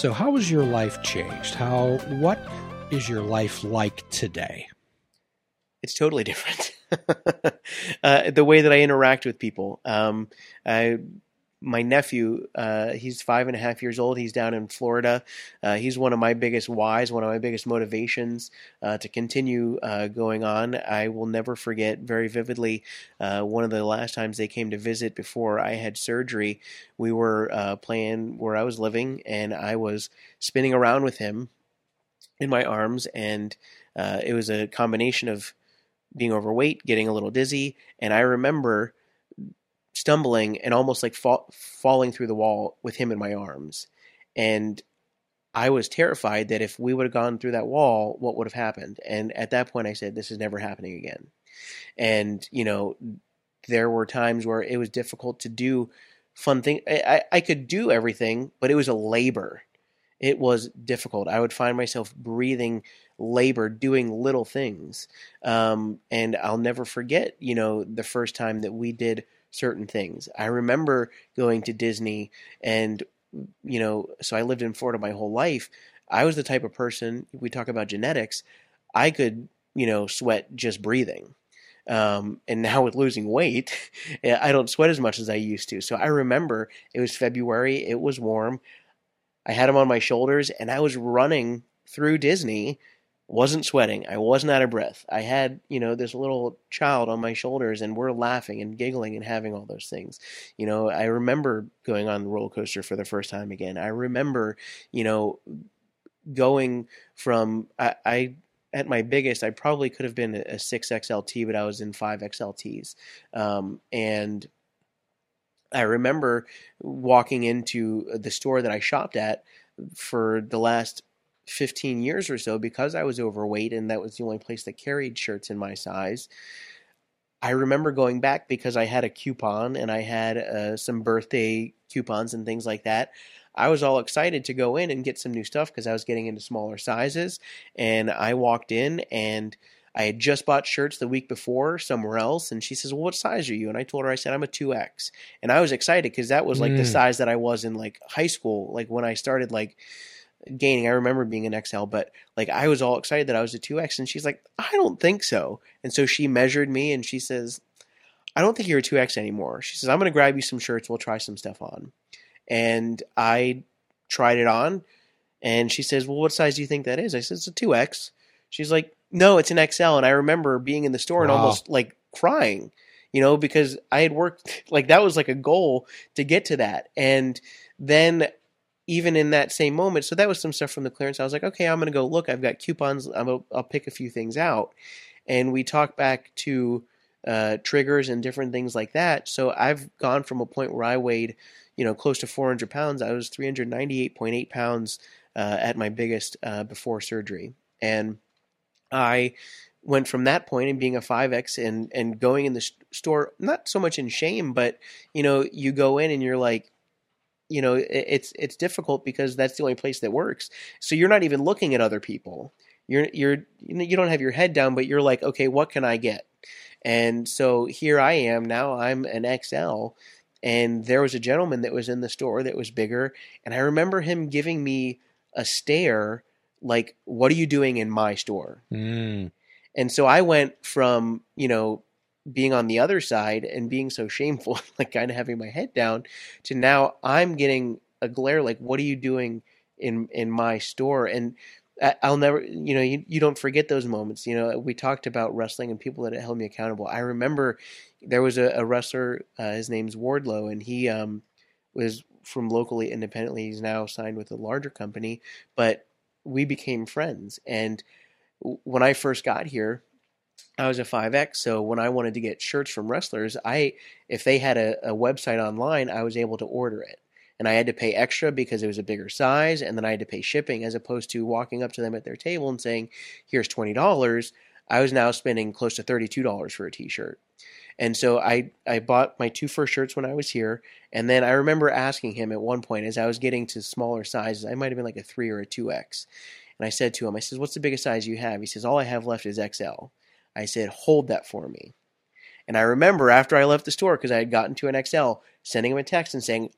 So, how has your life changed? How what is your life like today? It's totally different. uh, the way that I interact with people. Um, I my nephew, uh, he's five and a half years old. He's down in Florida. Uh, he's one of my biggest whys, one of my biggest motivations uh, to continue uh, going on. I will never forget very vividly uh, one of the last times they came to visit before I had surgery. We were uh, playing where I was living, and I was spinning around with him in my arms, and it was a combination of being overweight, getting a little dizzy, and I remember stumbling and almost like fall, falling through the wall with him in my arms. And I was terrified that if we would have gone through that wall, what would have happened? And at that point, I said, This is never happening again. And, you know, there were times where it was difficult to do fun things. I, I could do everything, but it was a labor. It was difficult. I would find myself breathing labor doing little things. Um, and I'll never forget, you know, the first time that we did certain things. I remember going to Disney and you know, so I lived in Florida my whole life. I was the type of person, we talk about genetics, I could, you know, sweat just breathing. Um, and now with losing weight, I don't sweat as much as I used to. So I remember it was February, it was warm. I had them on my shoulders and I was running through Disney wasn't sweating. I wasn't out of breath. I had, you know, this little child on my shoulders and we're laughing and giggling and having all those things. You know, I remember going on the roller coaster for the first time again. I remember, you know, going from, I, I at my biggest, I probably could have been a 6XLT, but I was in 5XLTs. Um, and I remember walking into the store that I shopped at for the last 15 years or so because I was overweight and that was the only place that carried shirts in my size. I remember going back because I had a coupon and I had uh, some birthday coupons and things like that. I was all excited to go in and get some new stuff because I was getting into smaller sizes. And I walked in and I had just bought shirts the week before somewhere else. And she says, Well, what size are you? And I told her, I said, I'm a 2X. And I was excited because that was like mm. the size that I was in like high school, like when I started like gaining. I remember being an XL, but like I was all excited that I was a 2X, and she's like, I don't think so. And so she measured me and she says, I don't think you're a 2X anymore. She says, I'm going to grab you some shirts. We'll try some stuff on. And I tried it on, and she says, Well, what size do you think that is? I said, It's a 2X. She's like, No, it's an XL. And I remember being in the store and wow. almost like crying, you know, because I had worked like that was like a goal to get to that. And then even in that same moment, so that was some stuff from the clearance. I was like, okay, I'm going to go look. I've got coupons. i will pick a few things out. And we talk back to uh, triggers and different things like that. So I've gone from a point where I weighed, you know, close to 400 pounds. I was 398.8 pounds uh, at my biggest uh, before surgery. And I went from that point and being a 5x and and going in the store not so much in shame but you know you go in and you're like you know it's it's difficult because that's the only place that works. So you're not even looking at other people. You're you're you don't have your head down but you're like okay what can i get? And so here i am now i'm an xl and there was a gentleman that was in the store that was bigger and i remember him giving me a stare like what are you doing in my store? Mm. and so i went from you know being on the other side and being so shameful, like kind of having my head down, to now I'm getting a glare like, what are you doing in in my store? And I'll never, you know, you, you don't forget those moments. You know, we talked about wrestling and people that held me accountable. I remember there was a, a wrestler, uh, his name's Wardlow, and he um, was from locally independently. He's now signed with a larger company, but we became friends. And when I first got here, I was a 5X, so when I wanted to get shirts from wrestlers, I if they had a, a, website online, I was able to order it. And I had to pay extra because it was a bigger size, and then I had to pay shipping as opposed to walking up to them at their table and saying, Here's twenty dollars. I was now spending close to thirty-two dollars for a t-shirt. And so I, I bought my two first shirts when I was here. And then I remember asking him at one point as I was getting to smaller sizes, I might have been like a three or a two X. And I said to him, I says, What's the biggest size you have? He says, All I have left is XL. I said, hold that for me. And I remember after I left the store, because I had gotten to an XL, sending him a text and saying,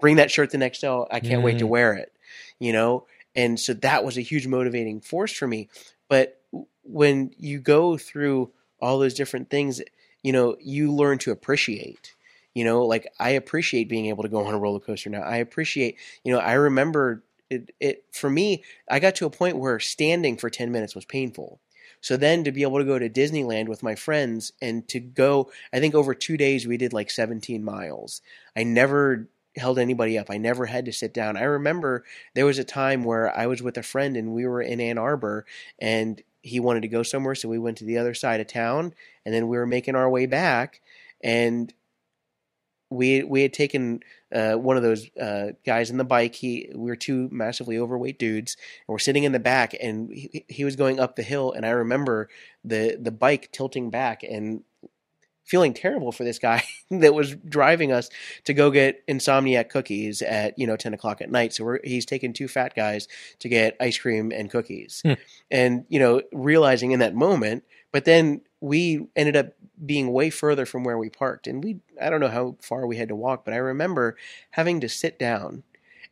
bring that shirt to an XL. I can't mm. wait to mm. wear it. you know? And so that was a huge motivating force for me. But when you go through all those different things, you know, you learn to appreciate. You know, like I appreciate being able to go on a roller coaster now. I appreciate, you know, I remember it, it for me, I got to a point where standing for 10 minutes was painful. So then to be able to go to Disneyland with my friends and to go, I think over two days we did like 17 miles. I never held anybody up. I never had to sit down. I remember there was a time where I was with a friend and we were in Ann Arbor and he wanted to go somewhere, so we went to the other side of town and then we were making our way back and we we had taken uh, one of those uh, guys in the bike. He we were two massively overweight dudes, and we're sitting in the back, and he, he was going up the hill, and I remember the the bike tilting back and feeling terrible for this guy that was driving us to go get insomniac cookies at you know 10 o'clock at night so he's taking two fat guys to get ice cream and cookies hmm. and you know realizing in that moment but then we ended up being way further from where we parked. And we, I don't know how far we had to walk, but I remember having to sit down.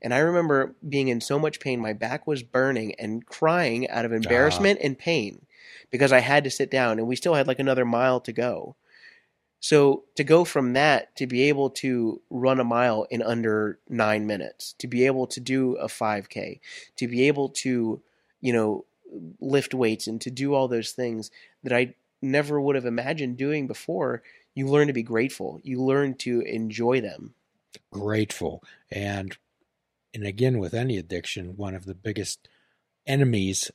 And I remember being in so much pain, my back was burning and crying out of ah. embarrassment and pain because I had to sit down and we still had like another mile to go. So to go from that to be able to run a mile in under nine minutes, to be able to do a 5K, to be able to, you know, lift weights and to do all those things that I never would have imagined doing before, you learn to be grateful. You learn to enjoy them. Grateful. And and again with any addiction, one of the biggest enemies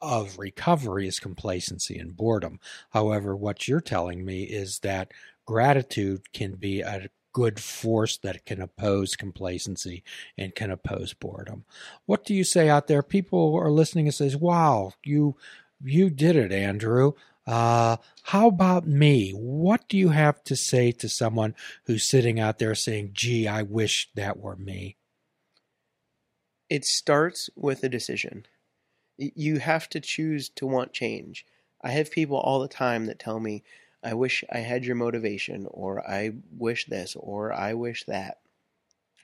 of recovery is complacency and boredom. However, what you're telling me is that gratitude can be a good force that can oppose complacency and can oppose boredom. What do you say out there? People are listening and says, "Wow, you you did it, Andrew. Uh, how about me? What do you have to say to someone who's sitting out there saying, gee, I wish that were me? It starts with a decision. You have to choose to want change. I have people all the time that tell me, I wish I had your motivation, or I wish this, or I wish that.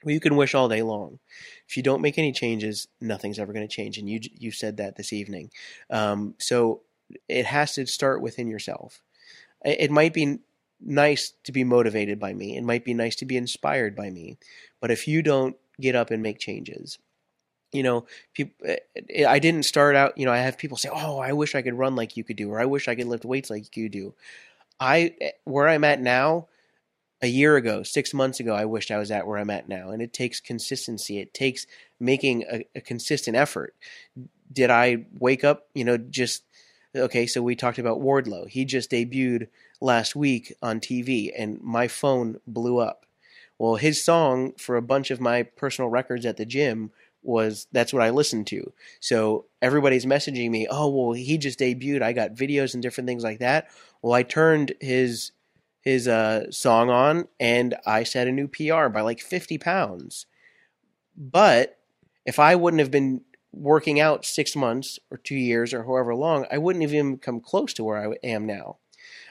Well, you can wish all day long. If you don't make any changes, nothing's ever going to change. And you you said that this evening. Um, so it has to start within yourself. It might be nice to be motivated by me. It might be nice to be inspired by me. But if you don't get up and make changes, you know, people, eh, eh, I didn't start out, you know, I have people say, "Oh, I wish I could run like you could do or I wish I could lift weights like you do." I eh, where I'm at now, a year ago, 6 months ago, I wished I was at where I'm at now, and it takes consistency. It takes making a, a consistent effort. Did I wake up, you know, just Okay, so we talked about Wardlow. He just debuted last week on TV, and my phone blew up. Well, his song for a bunch of my personal records at the gym was that's what I listened to. So everybody's messaging me, oh well, he just debuted. I got videos and different things like that. Well, I turned his his uh, song on, and I set a new PR by like fifty pounds. But if I wouldn't have been working out six months or two years or however long, I wouldn't have even come close to where I am now.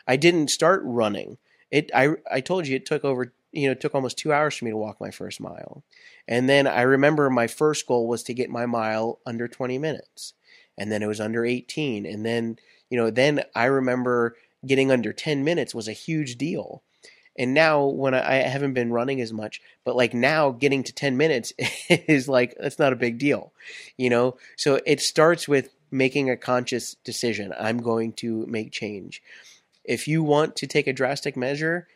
I didn't start running. It I I told you it took over you know it took almost two hours for me to walk my first mile, and then I remember my first goal was to get my mile under twenty minutes, and then it was under eighteen, and then you know then I remember getting under ten minutes was a huge deal and now when I, I, haven't been running as much, but like now getting to 10 minutes is like, that's not a big deal, you know? So it starts with making a conscious decision. I'm going to make change. If you want to take a drastic measure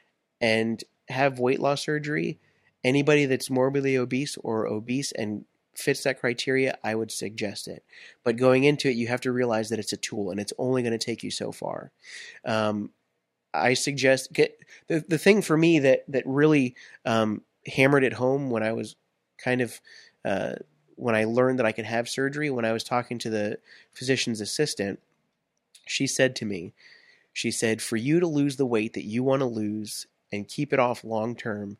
and have weight loss surgery, anybody that's morbidly obese or obese and fits that criteria, I would suggest it. But going into it, you have to realize that it's a tool and it's only going to take you so far. Um, I suggest get the the thing for me that that really um, hammered it home when I was kind of uh, when I learned that I could have surgery. When I was talking to the physician's assistant, she said to me, she said, "For you to lose the weight that you want to lose and keep it off long term,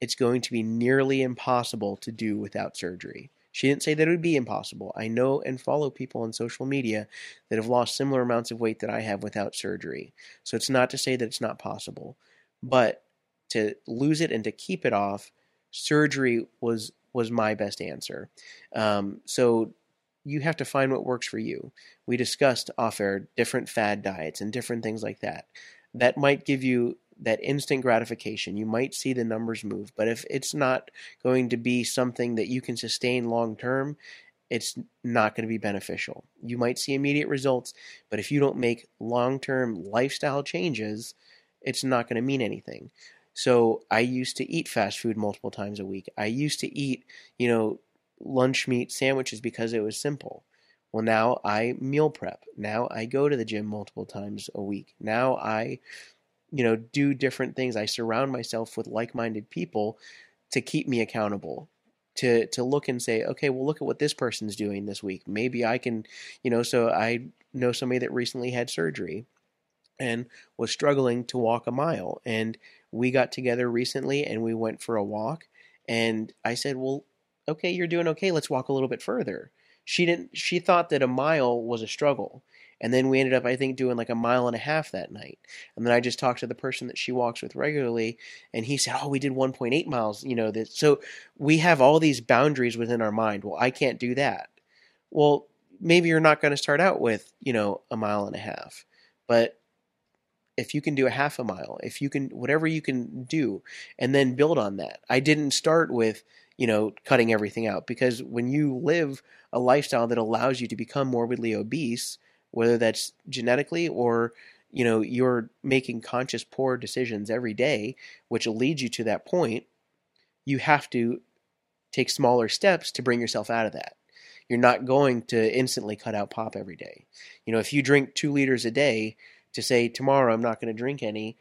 it's going to be nearly impossible to do without surgery." She didn't say that it would be impossible. I know and follow people on social media that have lost similar amounts of weight that I have without surgery. So it's not to say that it's not possible. But to lose it and to keep it off, surgery was was my best answer. Um, so you have to find what works for you. We discussed off air different fad diets and different things like that. That might give you that instant gratification. You might see the numbers move, but if it's not going to be something that you can sustain long term, it's not going to be beneficial. You might see immediate results, but if you don't make long term lifestyle changes, it's not going to mean anything. So I used to eat fast food multiple times a week. I used to eat, you know, lunch meat sandwiches because it was simple. Well, now I meal prep. Now I go to the gym multiple times a week. Now I, you know, do different things. I surround myself with like minded people to keep me accountable. To, to look and say, okay, well, look at what this person's doing this week. Maybe I can, you know. So I know somebody that recently had surgery and was struggling to walk a mile. And we got together recently and we went for a walk. And I said, well, okay, you're doing okay. Let's walk a little bit further. She didn't. She thought that a mile was a struggle, and then we ended up, I think, doing like a mile and a half that night. And then I just talked to the person that she walks with regularly, and he said, "Oh, we did 1.8 miles." You know, this. So we have all these boundaries within our mind. Well, I can't do that. Well, maybe you're not going to start out with you know a mile and a half, but if you can do a half a mile, if you can, whatever you can do, and then build on that. I didn't start with you know, cutting everything out. Because when you live a lifestyle that allows you to become morbidly obese, whether that's genetically or you know you're making conscious poor decisions every day which leads you to that point you have to take smaller steps to bring yourself out of that. You're not going to instantly cut out pop every day. You know if you drink 2 liters a day to say tomorrow I'm not going to drink any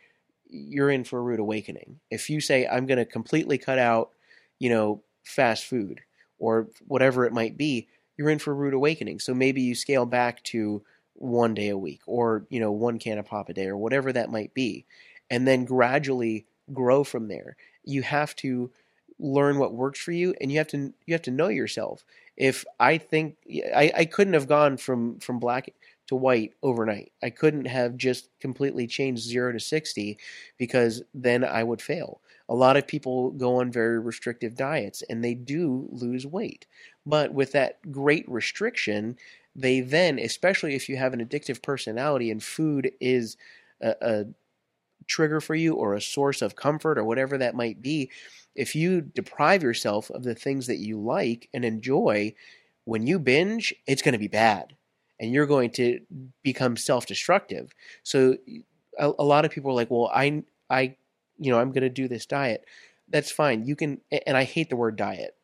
you're in for a rude awakening. If you say I'm going to completely cut out you know fast food or whatever it might be, you're in for a rude awakening. So maybe you scale back to one day a week or, you know, one can of pop a day or whatever that might be. And then gradually grow from there. You have to learn what works for you and you have to you have to know yourself. If I think I, I couldn't have gone from from black to white overnight. I couldn't have just completely changed zero to 60 because then I would fail. A lot of people go on very restrictive diets and they do lose weight. But with that great restriction, they then, especially if you have an addictive personality and food is a, a trigger for you or a source of comfort or whatever that might be, if you deprive yourself of the things that you like and enjoy, when you binge, it's going to be bad and you're going to become self-destructive. So a, a lot of people are like, "Well, I I you know, I'm going to do this diet." That's fine. You can and I hate the word diet.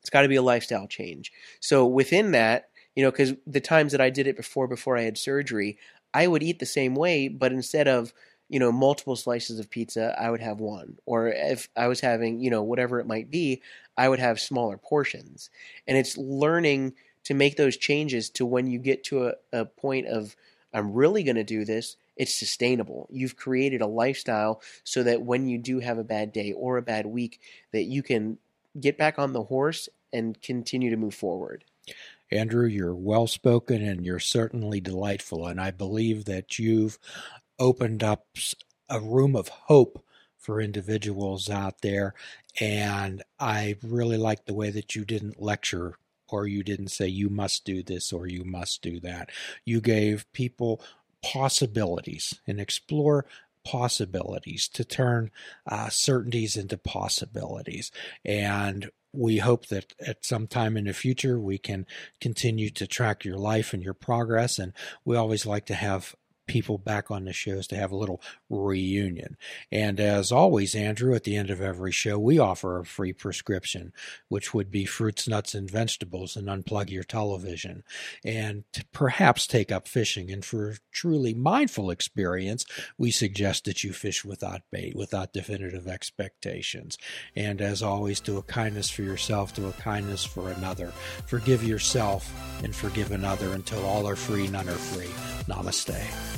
It's got to be a lifestyle change. So within that, you know, cuz the times that I did it before before I had surgery, I would eat the same way, but instead of you know multiple slices of pizza i would have one or if i was having you know whatever it might be i would have smaller portions and it's learning to make those changes to when you get to a, a point of I'm really going to do this, it's sustainable. You've created a lifestyle so that when you do have a bad day or a bad week, that you can get back on the horse and continue to move forward. Andrew, you're well spoken and you're certainly delightful. And I believe that you've opened up a room of hope for individuals out there. And I really like the way that you didn't lecture or you didn't say you must do this or you must do that. You gave people possibilities and explore possibilities to turn uh, certainties into possibilities. And we hope that at some time in the future we can continue to track your life and your progress. And we always like to have people back on the shows to have a little reunion. And as always, Andrew, at the end of every show, we offer a free prescription, which would be fruits, nuts, and vegetables, and unplug your television, and perhaps take up fishing. And for a truly mindful experience, we suggest that you fish without bait, without definitive expectations. And as always, do a kindness for yourself, do a kindness for another. Forgive yourself and forgive another until all are free, none are free. Namaste.